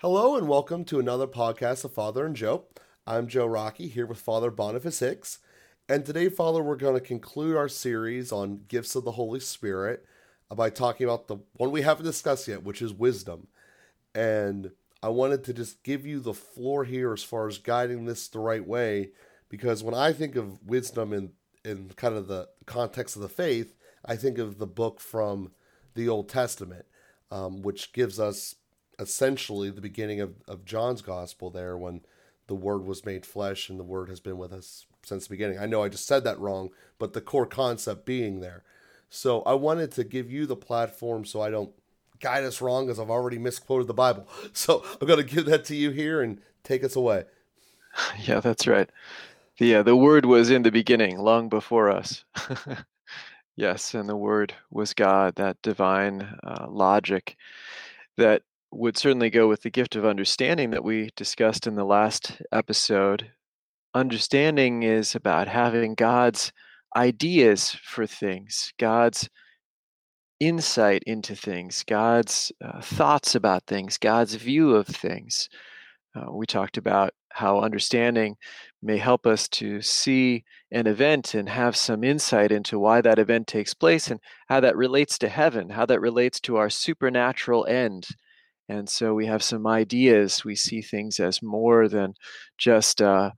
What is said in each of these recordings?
Hello and welcome to another podcast of Father and Joe. I'm Joe Rockey here with Father Boniface Hicks. And today, Father, we're going to conclude our series on gifts of the Holy Spirit by talking about the one we haven't discussed yet, which is wisdom. And I wanted to just give you the floor here as far as guiding this the right way, because when I think of wisdom in, in kind of the context of the faith, I think of the book from the Old Testament, um, which gives us essentially the beginning of, of John's gospel there when the word was made flesh and the word has been with us since the beginning. I know I just said that wrong, but the core concept being there. So I wanted to give you the platform so I don't guide us wrong as I've already misquoted the Bible. So I'm going to give that to you here and take us away. Yeah, that's right. The uh, the word was in the beginning, long before us. yes, and the word was God, that divine uh, logic that would certainly go with the gift of understanding that we discussed in the last episode. Understanding is about having God's ideas for things, God's insight into things, God's uh, thoughts about things, God's view of things. Uh, we talked about how understanding may help us to see an event and have some insight into why that event takes place and how that relates to heaven, how that relates to our supernatural end and so we have some ideas we see things as more than just uh,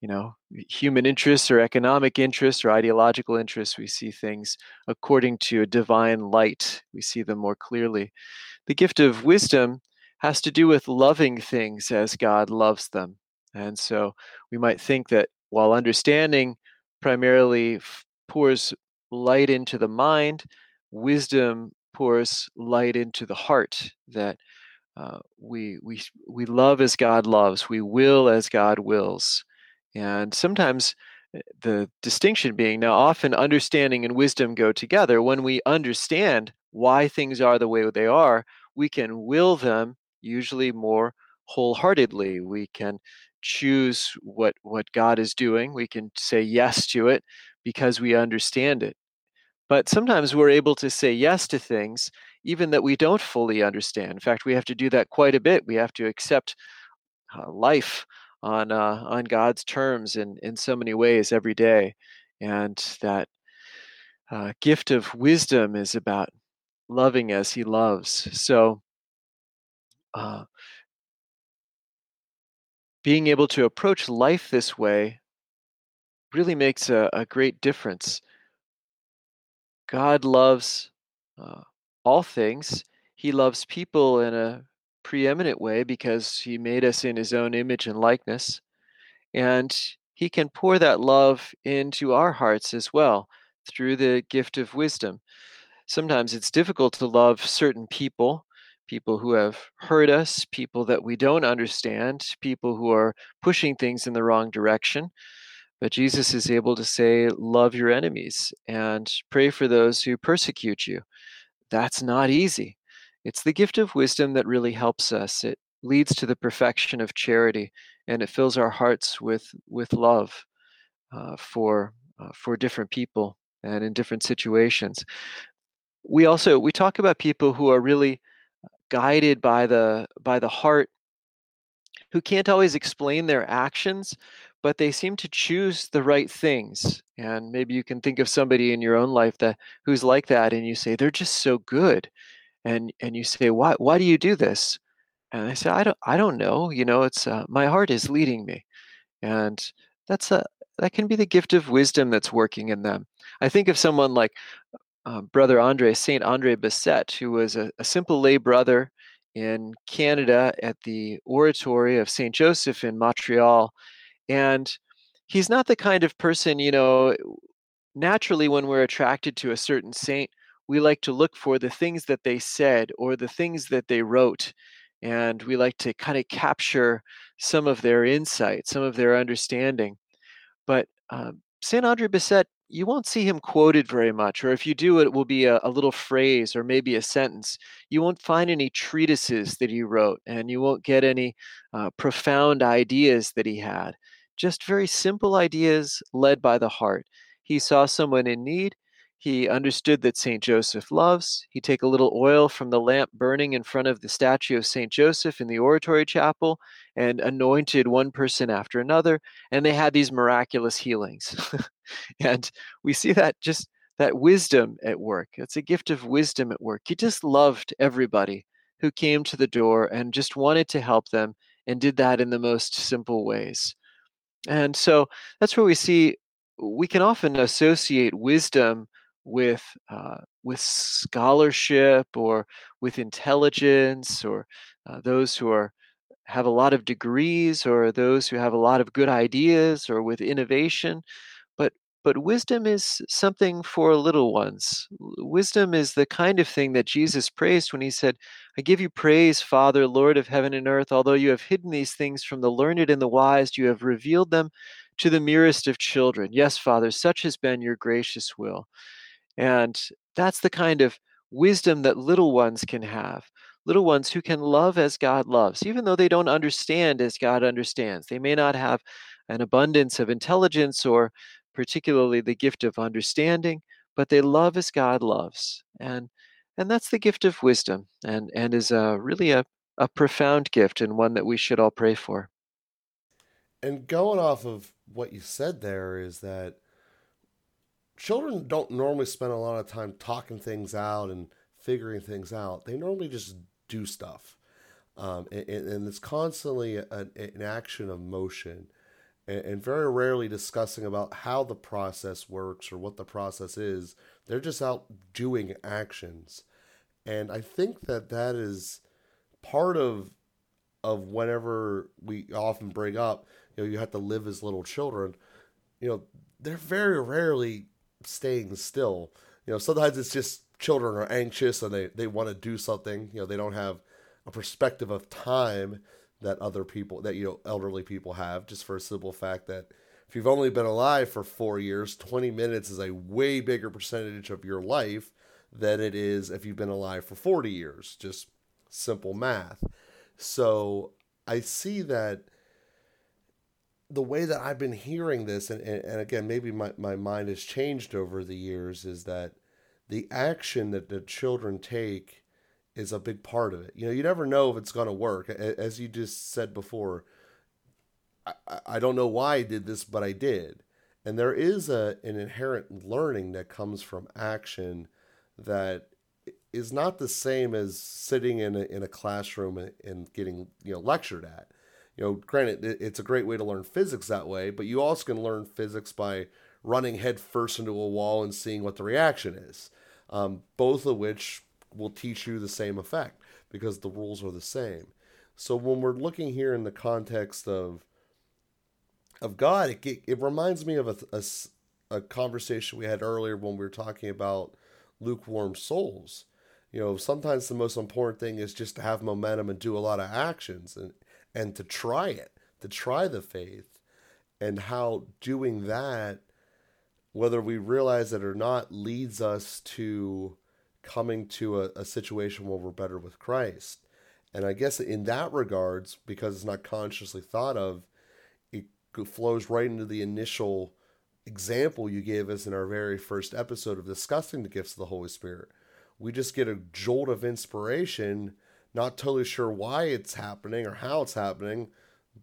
you know human interests or economic interests or ideological interests. We see things according to a divine light. We see them more clearly. The gift of wisdom has to do with loving things as god loves them. And so we might think that while understanding primarily pours light into the mind wisdom pours light into the heart that uh, we we we love as God loves. We will as God wills, and sometimes eh, the distinction being now often understanding and wisdom go together. When we understand why things are the way they are, we can will them usually more wholeheartedly. We can choose what what God is doing. We can say yes to it because we understand it. But sometimes we're able to say yes to things even that we don't fully understand. In fact, we have to do that quite a bit. We have to accept uh, life on uh, on God's terms in in so many ways every day, and that uh, gift of wisdom is about loving as He loves. So. Uh, being able to approach life this way really makes a, a great difference. God loves uh, all things. He loves people in a preeminent way because he made us in his own image and likeness. And he can pour that love into our hearts as well through the gift of wisdom. Sometimes it's difficult to love certain people, people who have hurt us, people that we don't understand, people who are pushing things in the wrong direction. But Jesus is able to say, Love your enemies and pray for those who persecute you that's not easy. It's the gift of wisdom that really helps us. It leads to the perfection of charity, and it fills our hearts with with love uh, for uh, for different people and in different situations. We also we talk about people who are really guided by the by the heart, who can't always explain their actions, but they seem to choose the right things. And maybe you can think of somebody in your own life that who's like that, and you say they're just so good, and and you say why why do you do this? And I say I don't I don't know. You know, it's uh, my heart is leading me, and that's a that can be the gift of wisdom that's working in them. I think of someone like uh, Brother Andre Saint Andre Bessette, who was a, a simple lay brother in Canada at the Oratory of Saint Joseph in Montreal and he's not the kind of person, you know, naturally when we're attracted to a certain saint, we like to look for the things that they said or the things that they wrote. And we like to kind of capture some of their insight, some of their understanding. But um, St. Andre Bessette, you won't see him quoted very much, or if you do, it will be a, a, little phrase or maybe a sentence. You won't find any treatises that he wrote, and you won't get any uh, profound ideas that he had just very simple ideas led by the heart. He saw someone in need, he understood that St. Joseph loves. He'd take a little oil from the lamp burning in front of the statue of St. Joseph in the oratory chapel and anointed one person after another. And they had these miraculous healings. and we see that just that wisdom at work. It's a gift of wisdom at work. He just loved everybody who came to the door and just wanted to help them and did that in the most simple ways. And so that's where we see we can often associate wisdom with uh, with scholarship or with intelligence or uh, those who are have a lot of degrees or those who have a lot of good ideas or with innovation but wisdom is something for little ones wisdom is the kind of thing that jesus praised when he said i give you praise father lord of heaven and earth although you have hidden these things from the learned and the wise you have revealed them to the merest of children yes father such has been your gracious will and that's the kind of wisdom that little ones can have. Little ones who can love as God loves, even though they don't understand as God understands. They may not have an abundance of intelligence or particularly the gift of understanding, but they love as God loves. And and that's the gift of wisdom and, and is a, really a, a profound gift and one that we should all pray for. And going off of what you said there is that children don't normally spend a lot of time talking things out and figuring things out. They normally just do stuff. Um, and, and, it's constantly an, an action of motion and, and, very rarely discussing about how the process works or what the process is. They're just out doing actions. And I think that that is part of of whenever we often bring up, you know, you have to live as little children. You know, they're very rarely staying still. You know, sometimes it's just children are anxious and they, they want to do something. You know, they don't have a perspective of time that other people, that, you know, elderly people have, just for a simple fact that if you've only been alive for four years, 20 minutes is a way bigger percentage of your life than it is if you've been alive for 40 years. Just simple math. So I see that the way that I've been hearing this, and, and, and, again, maybe my, my mind has changed over the years, is that the action that the children take is a big part of it. You know, you never know if it's going to work. As you just said before, I, I don't know why I did this, but I did. And there is a, an inherent learning that comes from action that is not the same as sitting in a, in a classroom and, getting, you know, lectured at you know, granted, it's a great way to learn physics that way, but you also can learn physics by running headfirst into a wall and seeing what the reaction is. Um, both of which will teach you the same effect because the rules are the same. So when we're looking here in the context of of God, it, it reminds me of a, a, a conversation we had earlier when we were talking about lukewarm souls. You know, sometimes the most important thing is just to have momentum and do a lot of actions. And and to try it, to try the faith, and how doing that, whether we realize it or not, leads us to coming to a, a situation where we're better with Christ. And I guess in that regards, because it's not consciously thought of, it flows right into the initial example you gave us in our very first episode of discussing the gifts of the Holy Spirit. We just get a jolt of inspiration not totally sure why it's happening or how it's happening,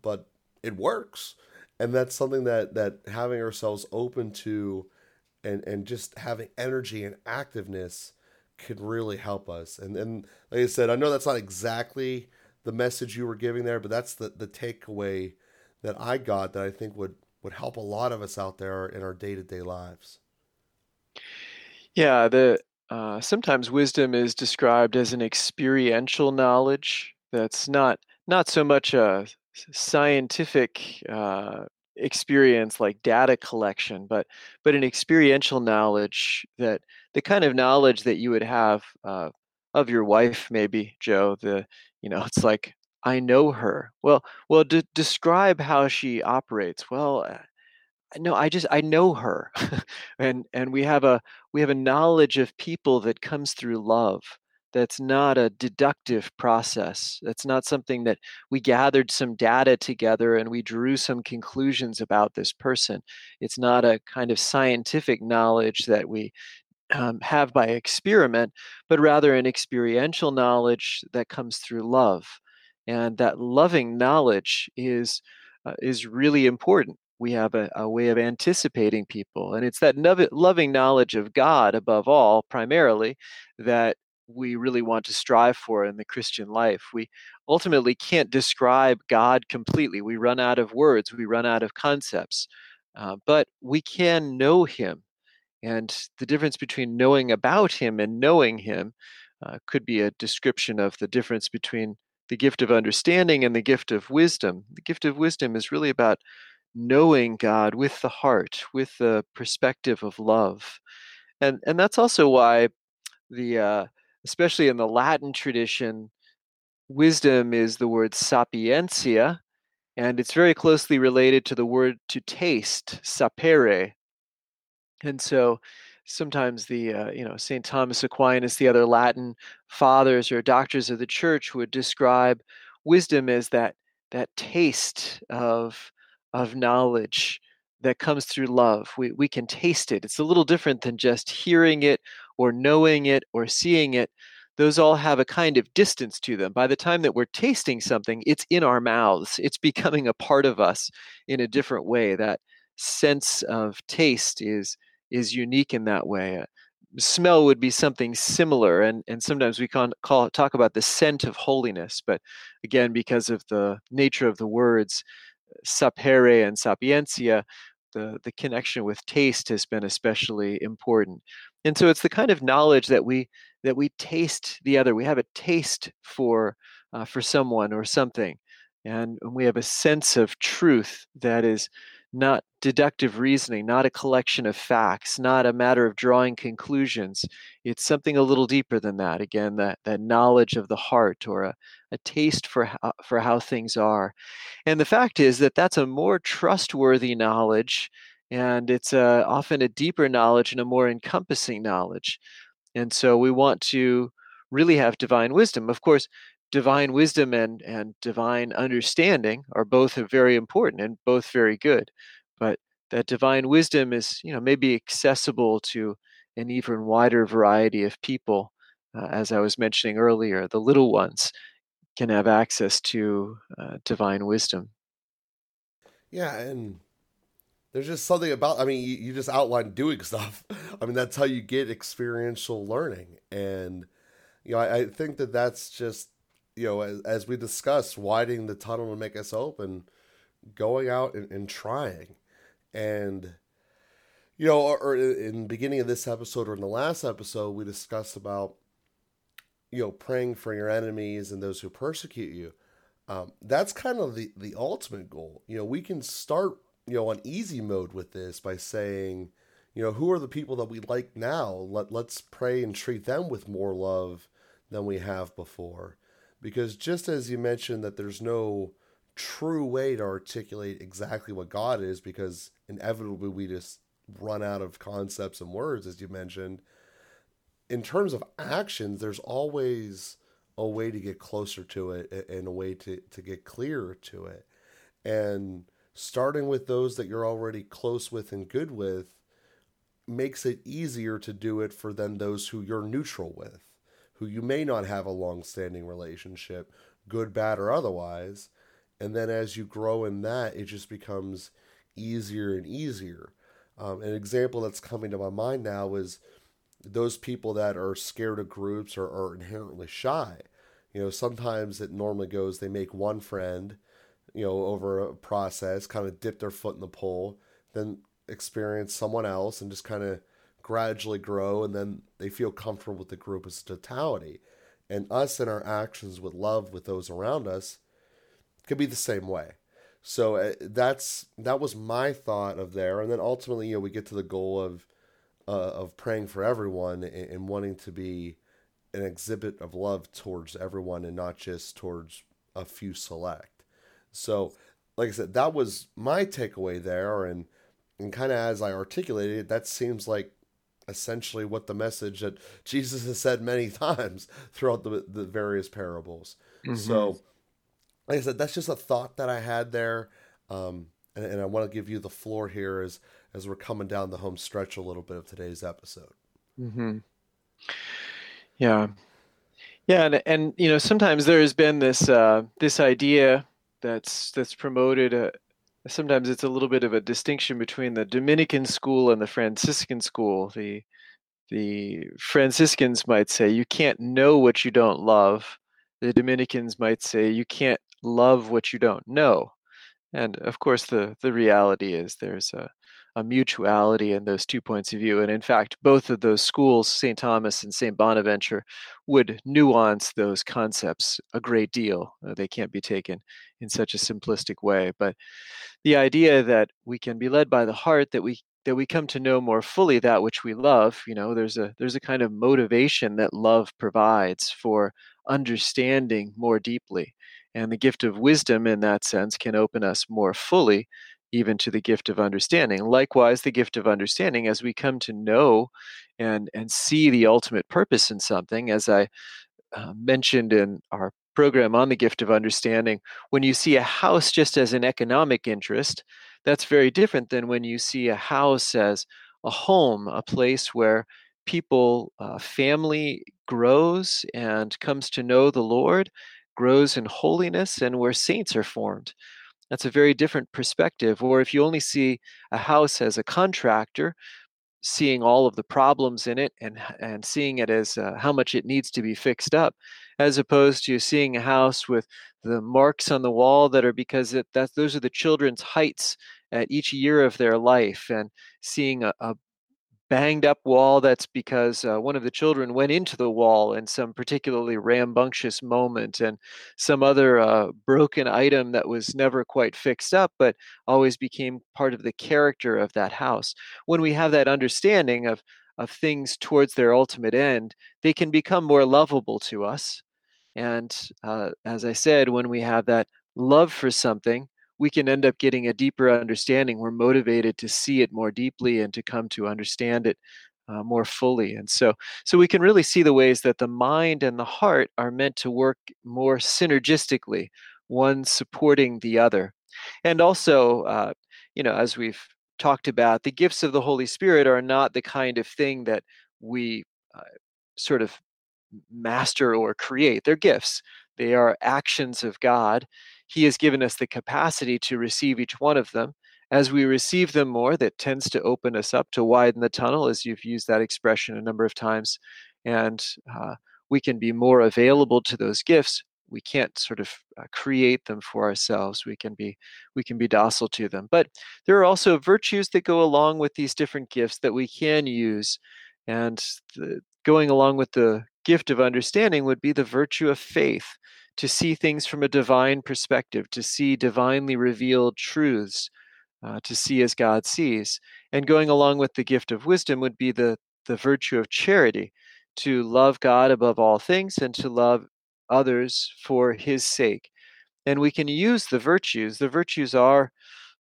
but it works. And that's something that that having ourselves open to and and just having energy and activeness could really help us. And and like I said, I know that's not exactly the message you were giving there, but that's the the takeaway that I got that I think would would help a lot of us out there in our day-to-day lives. Yeah, the uh, sometimes wisdom is described as an experiential knowledge that's not not so much a scientific uh, experience like data collection, but but an experiential knowledge that the kind of knowledge that you would have uh, of your wife, maybe Joe. The you know, it's like I know her. Well, well, de- describe how she operates. Well, uh, no i just i know her and and we have a we have a knowledge of people that comes through love that's not a deductive process that's not something that we gathered some data together and we drew some conclusions about this person it's not a kind of scientific knowledge that we um, have by experiment, but rather an experiential knowledge that comes through love. And that loving knowledge is uh, is really important. We have a, a, way of anticipating people, and it's that loving knowledge of God above all, primarily, that we really want to strive for in the Christian life. We ultimately can't describe God completely. We run out of words, we run out of concepts, uh, but we can know Him. And the difference between knowing about Him and knowing Him uh, could be a description of the difference between the gift of understanding and the gift of wisdom. The gift of wisdom is really about knowing God with the heart, with the perspective of love. And, and that's also why the uh, especially in the Latin tradition, wisdom is the word sapientia, and it's very closely related to the word to taste, sapere. And so sometimes the, uh, you know, St. Thomas Aquinas, the other Latin fathers or doctors of the church would describe wisdom as that, that taste of, of knowledge that comes through love. We, we can taste it. It's a little different than just hearing it or knowing it or seeing it, those all have a kind of distance to them. By the time that we're tasting something, it's in our mouths, it's becoming a part of us in a different way. That sense of taste is is unique in that way. Uh, smell would be something similar, and and sometimes we can call talk about the scent of holiness. But again, because of the nature of the words, sapere and sapientia, the, the connection with taste has been especially important. And so it's the kind of knowledge that we that we taste the other we have a taste for uh, for someone or something and we have a sense of truth that is not deductive reasoning not a collection of facts not a matter of drawing conclusions. It's something a little deeper than that. Again that, that knowledge of the heart or a, a taste for how, uh, for how things are. And the fact is that that's a more trustworthy knowledge and it's a, often a deeper knowledge and a more encompassing knowledge. And so we want to really have divine wisdom. Of course divine wisdom and, and divine understanding are both very important and both very good but that divine wisdom is you know maybe accessible to an even wider variety of people uh, as i was mentioning earlier the little ones can have access to uh, divine wisdom. Yeah and there's just something about i mean you, you, just outlined doing stuff. I mean that's how you get experiential learning and you know i, I think that that's just you know as, as, we discussed widening the tunnel to make us open going out and, and trying. And you know or, or in the beginning of this episode or in the last episode we discussed about you know praying for your enemies and those who persecute you. Um, that's kind of the the ultimate goal. You know we can start you know on easy mode with this by saying you know who are the people that we like now? Let let's pray and treat them with more love than we have before because just as you mentioned that there's no true way to articulate exactly what God is because inevitably we just run out of concepts and words as you mentioned in terms of actions there's always a way to get closer to it and a way to, to get clearer to it. And starting with those that you're already close with and good with makes it easier to do it for then those who you're neutral with, who you may not have a long standing relationship, good, bad, or otherwise. And then as you grow in that, it just becomes easier and easier. Um, an example that's coming to my mind now is those people that are scared of groups or are inherently shy. You know, sometimes it normally goes they make one friend you know, over a process, kind of dip their foot in the pool, then experience someone else and just kind of gradually grow and then they feel comfortable with the group as totality. And us and our actions with love with those around us could be the same way. So uh, that's that was my thought of there, and then ultimately, you know, we get to the goal of uh, of praying for everyone and, and wanting to be an exhibit of love towards everyone and not just towards a few select. So, like I said, that was my takeaway there, and and kind of as I articulated it, that seems like essentially what the message that Jesus has said many times throughout the the various parables. Mm-hmm. So, like I said, that's just a thought that I had there, um, and, and I want to give you the floor here as as we're coming down the home stretch a little bit of today's episode. Mm-hmm. Yeah. Yeah, and and you know sometimes there has been this uh, this idea that's that's promoted. Uh, sometimes it's a little bit of a distinction between the Dominican school and the Franciscan school. The the Franciscans might say you can't know what you don't love. The Dominicans might say you can't love what you don't know. And of course, the the reality is there's a a mutuality in those two points of view. And in fact, both of those schools, St. Thomas and St. Bonaventure, would nuance those concepts a great deal. Uh, they can't be taken in such a simplistic way. But the idea that we can be led by the heart, that we that we come to know more fully that which we love, you know, there's a there's a kind of motivation that love provides for understanding more deeply. And the gift of wisdom in that sense can open us more fully even to the gift of understanding. Likewise, the gift of understanding, as we come to know and, and see the ultimate purpose in something, as I uh, mentioned in our program on the gift of understanding, when you see a house just as an economic interest, that's very different than when you see a house as a home, a place where people, uh, family grows and comes to know the Lord, grows in holiness, and where saints are formed that's a very different perspective. Or if you only see a house as a contractor, seeing all of the problems in it and and seeing it as uh, how much it needs to be fixed up, as opposed to seeing a house with the marks on the wall that are because it, that those are the children's heights at each year of their life, and seeing a, a banged up wall that's because uh, one of the children went into the wall in some particularly rambunctious moment and some other uh, broken item that was never quite fixed up but always became part of the character of that house. When we have that understanding of of things towards their ultimate end they can become more lovable to us. And uh, as i said when we have that love for something we can end up getting a deeper understanding. We're motivated to see it more deeply and to come to understand it uh, more fully. And so, so we can really see the ways that the mind and the heart are meant to work more synergistically, one supporting the other. And also, uh, you know, as we've talked about, the gifts of the Holy Spirit are not the kind of thing that we uh, sort of master or create. They're gifts. They are actions of God he has given us the capacity to receive each one of them. As we receive them more, that tends to open us up to widen the tunnel, as you've used that expression a number of times. And uh, we can be more available to those gifts. We can't sort of uh, create them for ourselves. We can be we can be docile to them. But there are also virtues that go along with these different gifts that we can use. And the, going along with the gift of understanding would be the virtue of faith to see things from a divine perspective, to see divinely revealed truths, uh, to see as God sees. And going along with the gift of wisdom would be the, the virtue of charity, to love God above all things and to love others for his sake. And we can use the virtues. The virtues are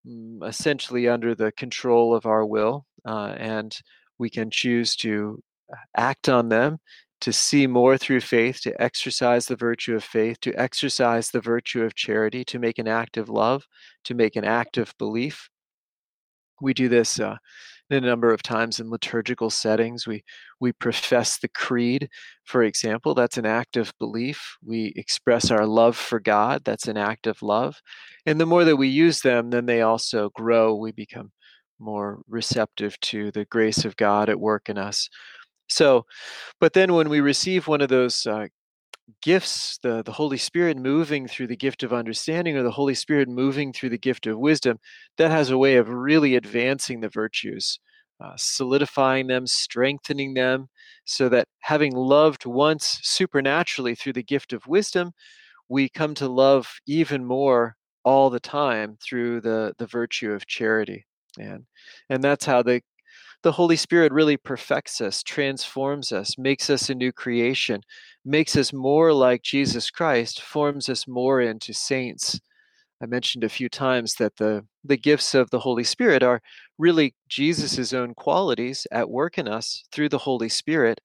mm, essentially under the control of our will, uh, and we can choose to uh, act on them to see more through faith, to exercise the virtue of faith, to exercise the virtue of charity, to make an act of love, to make an act of belief. We do this uh, a number of times in liturgical settings. We we profess the creed, for example. That's an act of belief. We express our love for God. That's an act of love. And the more that we use them, then they also grow. We become more receptive to the grace of God at work in us. So, but then when we receive one of those uh, gifts, the, the Holy Spirit moving through the gift of understanding or the Holy Spirit moving through the gift of wisdom, that has a way of really advancing the virtues, uh, solidifying them, strengthening them, so that having loved once supernaturally through the gift of wisdom, we come to love even more all the time through the, the virtue of charity. And, and that's how the the Holy Spirit really perfects us, transforms us, makes us a new creation, makes us more like Jesus Christ, forms us more into saints. I mentioned a few times that the, the gifts of the Holy Spirit are really Jesus' own qualities at work in us through the Holy Spirit.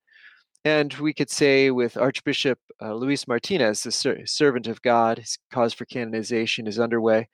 And we could say with Archbishop uh, Luis Martinez, the ser- servant of God, his cause for canonization is underway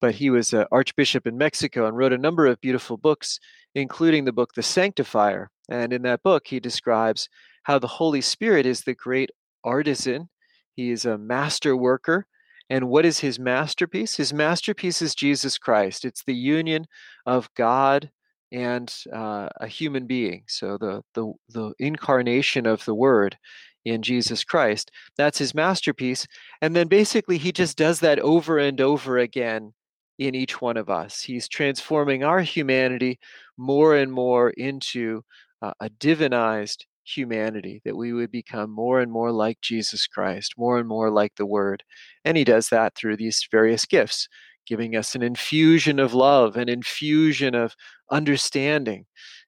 but he was an archbishop in Mexico and wrote a number of beautiful books, including the book The Sanctifier. And in that book, he describes how the Holy Spirit is the great artisan. He is a master worker. And what is his masterpiece? His masterpiece is Jesus Christ. It's the union of God and uh, a human being. So the, the the incarnation of the Word in Jesus Christ. That's his masterpiece. And then basically he just does that over and over again in each one of us. He's transforming our humanity more and more into uh, a divinized humanity, that we would become more and more like Jesus Christ, more and more like the Word. And He does that through these various gifts, giving us an infusion of love, an infusion of understanding.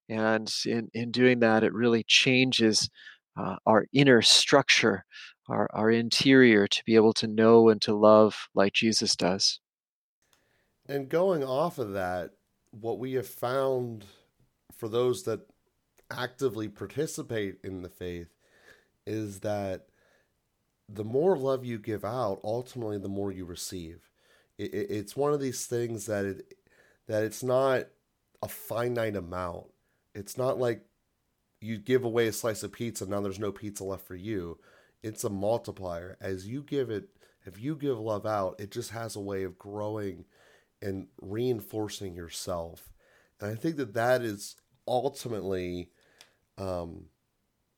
And in, in doing that, it really changes uh, our inner structure, our, our interior, to be able to know and to love like Jesus does. And going off of that, what we have found for those that actively participate in the faith is that the more love you give out, ultimately, the more you receive. It, it, it's one of these things that it that it's not a finite amount. It's not like you give away a slice of pizza, now there's no pizza left for you. It's a multiplier. As you give it, if you give love out, it just has a way of growing and reinforcing yourself. And I think that that is ultimately, um,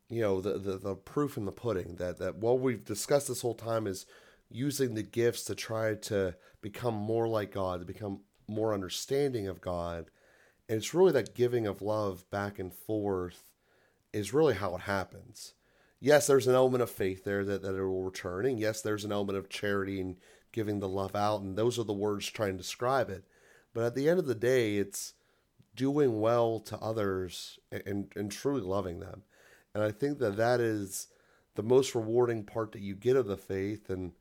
you know, the, the, the proof in the pudding that, that what we've discussed this whole time is using the gifts to try to become more like God, to become more understanding of God. And it's really that giving of love back and forth is really how it happens. Yes, there's an element of faith there that, that it will return. And yes, there's an element of charity and giving the love out. And those are the words trying to describe it. But at the end of the day, it's doing well to others and, and, and truly loving them. And I think that that is the most rewarding part that you get of the faith. And,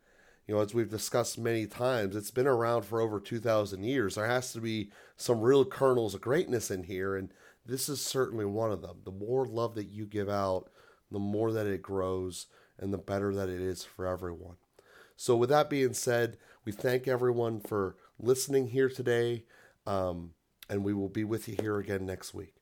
you know, as we've discussed many times, it's been around for over 2,000 years. There has to be some real kernels of greatness in here. And this is certainly one of them. The more love that you give out, the more that it grows and the better that it is for everyone. So, with that being said, we thank everyone for listening here today, um, and we will be with you here again next week.